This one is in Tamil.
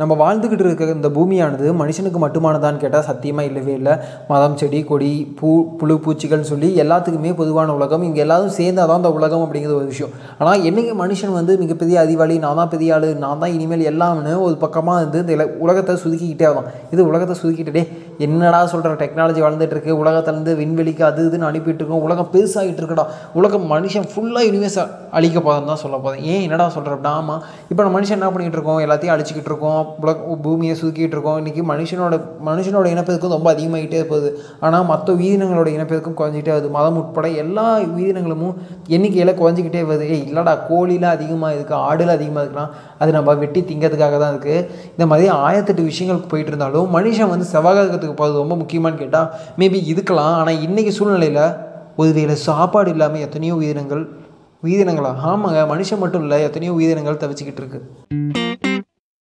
நம்ம வாழ்ந்துக்கிட்டு இருக்க இந்த பூமியானது மனுஷனுக்கு மட்டுமானதான்னு கேட்டால் சத்தியமாக இல்லவே இல்லை. மதம் செடி கொடி பூ புழு பூச்சிகள்னு சொல்லி எல்லாத்துக்குமே பொதுவான உலகம். இங்கே எல்லாரும் சேர்ந்தாதான் தான் அந்த உலகம் அப்படிங்கிறது ஒரு விஷயம். ஆனால் என்னைக்கு மனுஷன் வந்து மிகப்பெரிய அறிவாளி நான் தான் பெரிய ஆள் நான் தான் இனிமேல் எல்லாம்னு ஒரு பக்கமாக வந்து இந்த உலகத்தை சுதுக்கிக்கிட்டே ஆகும் இது உலகத்தை சுதுக்கிட்டே என்னடா சொல்கிற டெக்னாலஜி வளர்ந்துட்டு இருக்கு. உலகத்துலேருந்து விண்வெளிக்கு அது இதுன்னு அனுப்பிட்டு இருக்கோம். உலகம் பெருசாகிட்டு இருக்கடா. உலகம் மனுஷன் ஃபுல்லாக யூனிவர்ஸ் அழிக்க போதும் தான் சொல்ல போதும் ஏன் என்னடா சொல்கிற ஆமாம் இப்போ நம்ம மனுஷன் என்ன பண்ணிகிட்டு இருக்கோம்? எல்லாத்தையும் அழிச்சிக்கிட்டு இருக்கோம். உலக பூமியை சுதுக்கிட்டு இருக்கோம். இன்றைக்கி மனுஷனோட மனுஷனோட இனப்பெருக்கம் ரொம்ப அதிகமாகிட்டே போகுது. ஆனால் மற்ற உயிரினங்களோட இனப்பெருக்கம் குறைஞ்சிட்டே வருது. மதம் உட்பட எல்லா உயிரினங்களும் எண்ணிக்கையில் குறைஞ்சிக்கிட்டே வருது. ஏய் இல்லைடா கோழிலாம் அதிகமாக இருக்குது ஆடுலாம் அதிகமாக இருக்குன்னா அது நம்ம வெட்டி திங்கிறதுக்காக தான் இருக்குது இந்த மாதிரி ஆயிரத்தெட்டு விஷயங்கள் போயிட்டு இருந்தாலும் மனுஷன் வந்து செவ்வாய்க்கிரகத்துக்கு போகிறது ரொம்ப முக்கியமானு கேட்டால் மேபி இதுக்கலாம் ஆனால் இன்றைக்கி சூழ்நிலையில் ஒருவேளை சாப்பாடு இல்லாமல் எத்தனையோ உயிரினங்கள் உயிரினங்களா? ஆமாங்க மனுஷன் மட்டும் இல்லை எத்தனையோ உயிரினங்கள் தவிச்சிக்கிட்டு இருக்குது